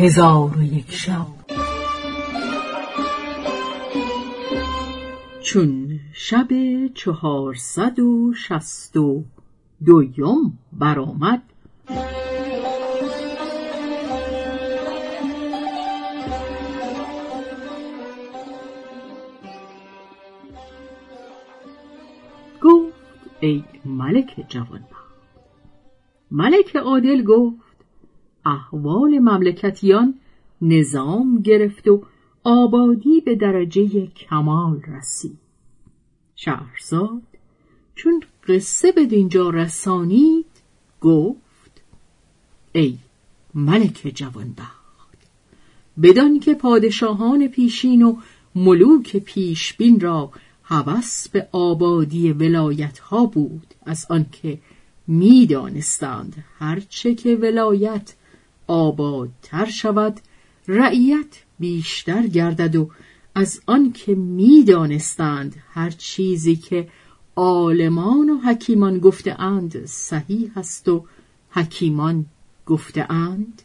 هزار و یک شب. چون شب چهارصد و شست و دویم برآمد گفت ای ملک جوانبخت. ملک عادل گفت احوال مملکتیان نظام گرفت و آبادی به درجه کمال رسید. شهرزاد چون قصه به دینجا رسانید گفت ای ملک جوانبخت بدان که پادشاهان پیشین و ملوک پیشبین را هوس به آبادی ولایت ها بود از آنکه می‌دانستند هرچه که ولایت آبادتر شود رعیت بیشتر گردد و از آنکه می‌دانستند هر چیزی که عالمان و حکیمان گفته اند صحیح است و حکیمان گفته اند.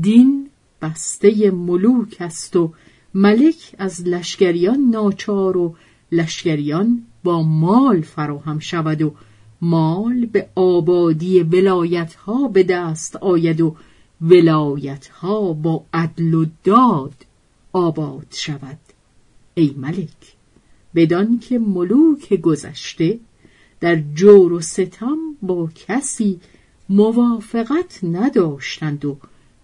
دین بسته ملوک است و ملک از لشکریان ناچار و لشکریان با مال فراهم شود و مال به آبادی ولایت ها به دست آید و ولایت ها با عدل و داد آباد شود. ای ملک بدان که ملوک گذشته در جور و ستم با کسی موافقت نداشتند و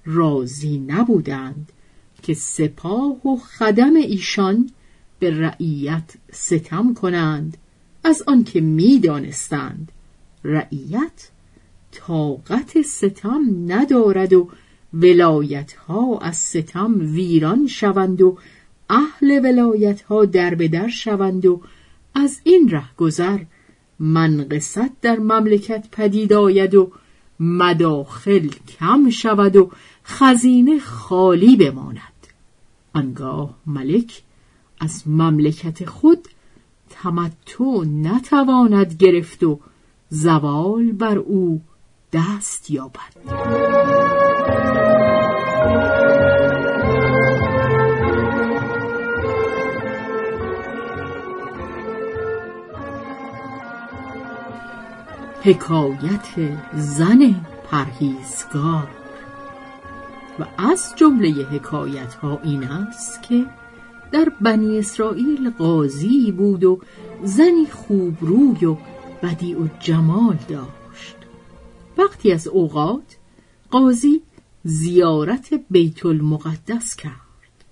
راضی نبودند که سپاه و خدم ایشان به رعیت ستم کنند. از آنکه می‌دانستند. رعیت طاقت ستم ندارد و ولایت ها از ستم ویران شوند و اهل ولایت ها در به در شوند و از این ره گذر منقصت در مملکت پدید آید و مداخل کم شود و خزینه خالی بماند. آنگاه ملک از مملکت خود تمتع نتواند گرفت و زوال بر او دست یابد. حکایت زن پرهیزگار. و از جمله حکایت ها این است که در بنی اسرائیل قاضی بود و زنی خوبروی و بدی و جمال داشت. وقتی از اوقات قاضی زیارت بیت المقدس کرد.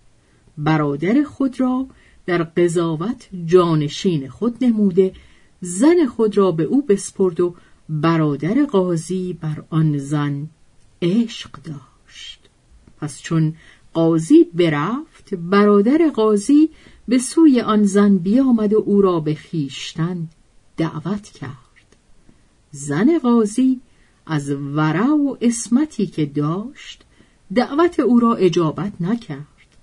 برادر خود را در قضاوت جانشین خود نموده زن خود را به او بسپرد و برادر قاضی بر آن زن عشق داشت. پس چون قاضی برفت برادر قاضی به سوی آن زن بیامد و او را به خیشتن دعوت کرد. زن قاضی از ورع و اسمتی که داشت دعوت او را اجابت نکرد.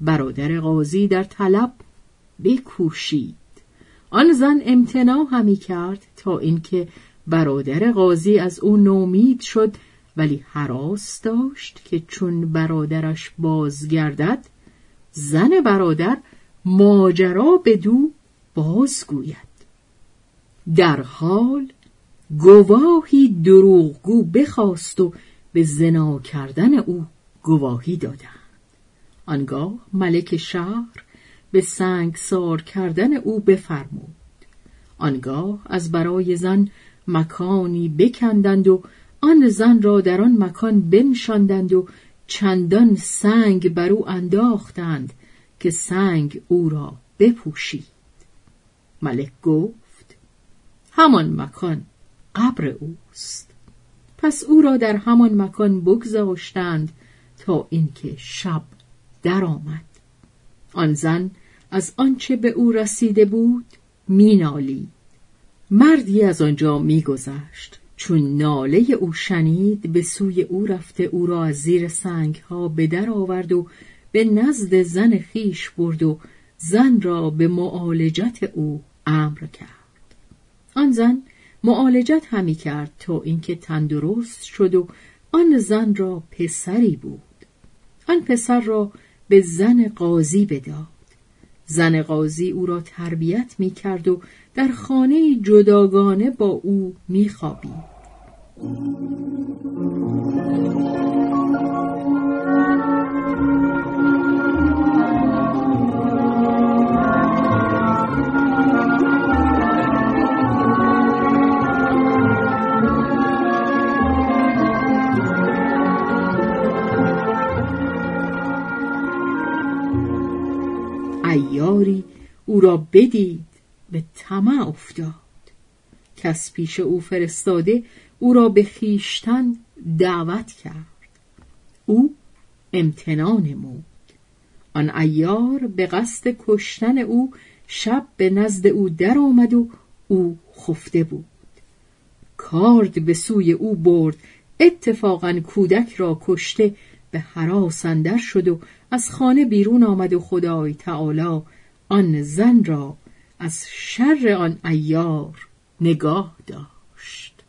برادر قاضی در طلب بکوشید. آن زن امتناع همی کرد تا اینکه برادر قاضی از او نومید شد ولی حراس داشت که چون برادرش بازگردد زن برادر ماجرا به دو بازگوید. در حال گواهی دروغگو بخواست و به زنا کردن او گواهی دادند. آنگاه ملک شهر به سنگ سار کردن او بفرمود. آنگاه از برای زن مکانی بکندند و آن زن را در آن مکان بنشاندند و چندان سنگ بر او انداختند که سنگ او را بپوشید. ملک گفت همان مکان قبر اوست. پس او را در همان مکان بگذاشتند تا اینکه شب درآمد. آن زن از آنچه به او رسیده بود مینالید. مردی از آنجا میگذشت. چون ناله او شنید به سوی او رفته او را از زیر سنگ ها به در آورد و به نزد زن خیش برد و زن را به معالجت او امر کرد. آن زن معالجت همی کرد تا اینکه تندرست شد و آن زن را پسری بود. آن پسر را به زن قاضی بداد. زن قاضی او را تربیت می کرد و در خانه جداگانه با او می خوابید. ایاری او را بدید به طمع افتاد. کس پیش او فرستاده او را به خیشتن دعوت کرد. او امتنان نمود. آن ایار به قصد کشتن او شب به نزد او در آمد و او خفته بود. کارد به سوی او برد اتفاقا کودک را کشته به حراس اندر شد و از خانه بیرون آمد و خدای تعالی آن زن را از شر آن ایار نگاه داشت.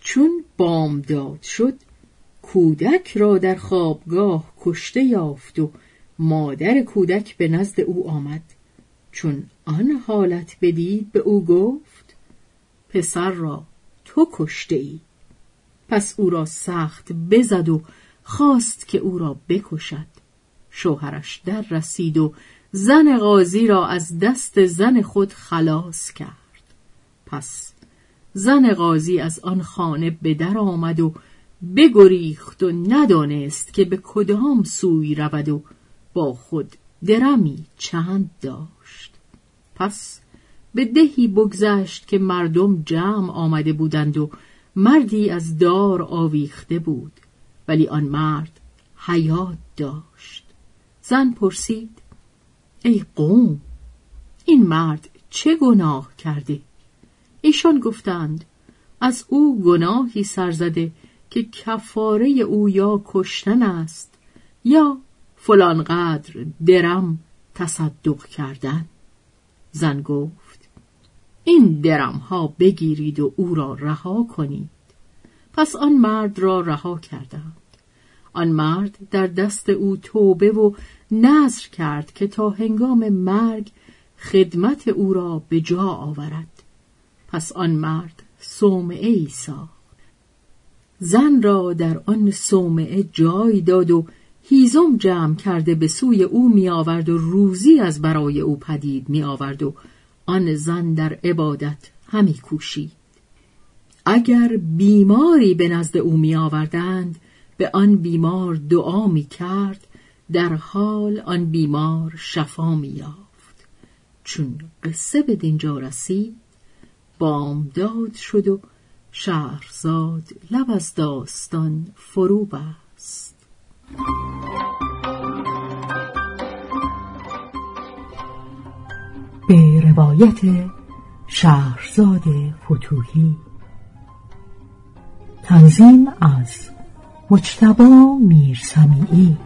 چون بامداد شد کودک را در خوابگاه کشته یافت و مادر کودک به نزد او آمد. چون آن حالت بدید به او گفت پسر را تو کشته ای پس او را سخت بزد و خواست که او را بکشد. شوهرش در رسید و زن قاضی را از دست زن خود خلاص کرد. پس زن قاضی از آن خانه به در آمد و بگریخت و ندانست که به کدام سوی رود و با خود درمی چند داشت. پس به دهی بگذشت که مردم جمع آمده بودند و مردی از دار آویخته بود ولی آن مرد حیات داشت. زن پرسید ای قوم این مرد چه گناه کرده؟ ایشان گفتند از او گناهی سرزده که کفاره او یا کشتن است یا فلان قدر درم تصدق کردن. زن گفت این درم ها بگیرید و او را رها کنید. پس آن مرد را رها کردند آن مرد در دست او توبه و نظر کرد که تا هنگام مرگ خدمت او را به جا آورد. پس آن مرد صومعه ای ساخت. زن را در آن صومعه جای داد و هیزم جمع کرده به سوی او می آورد و روزی از برای او پدید می آورد و آن زن در عبادت همی کوشید. اگر بیماری به نزد او می آوردند به آن بیمار دعا می کرد در حال آن بیمار شفا می یافت. چون قصه به دینجا رسید بامداد شد و شهرزاد لب از داستان فرو بست. به روایت شهرزاد فتوهی تنظیم از مجتبا میرسمیعی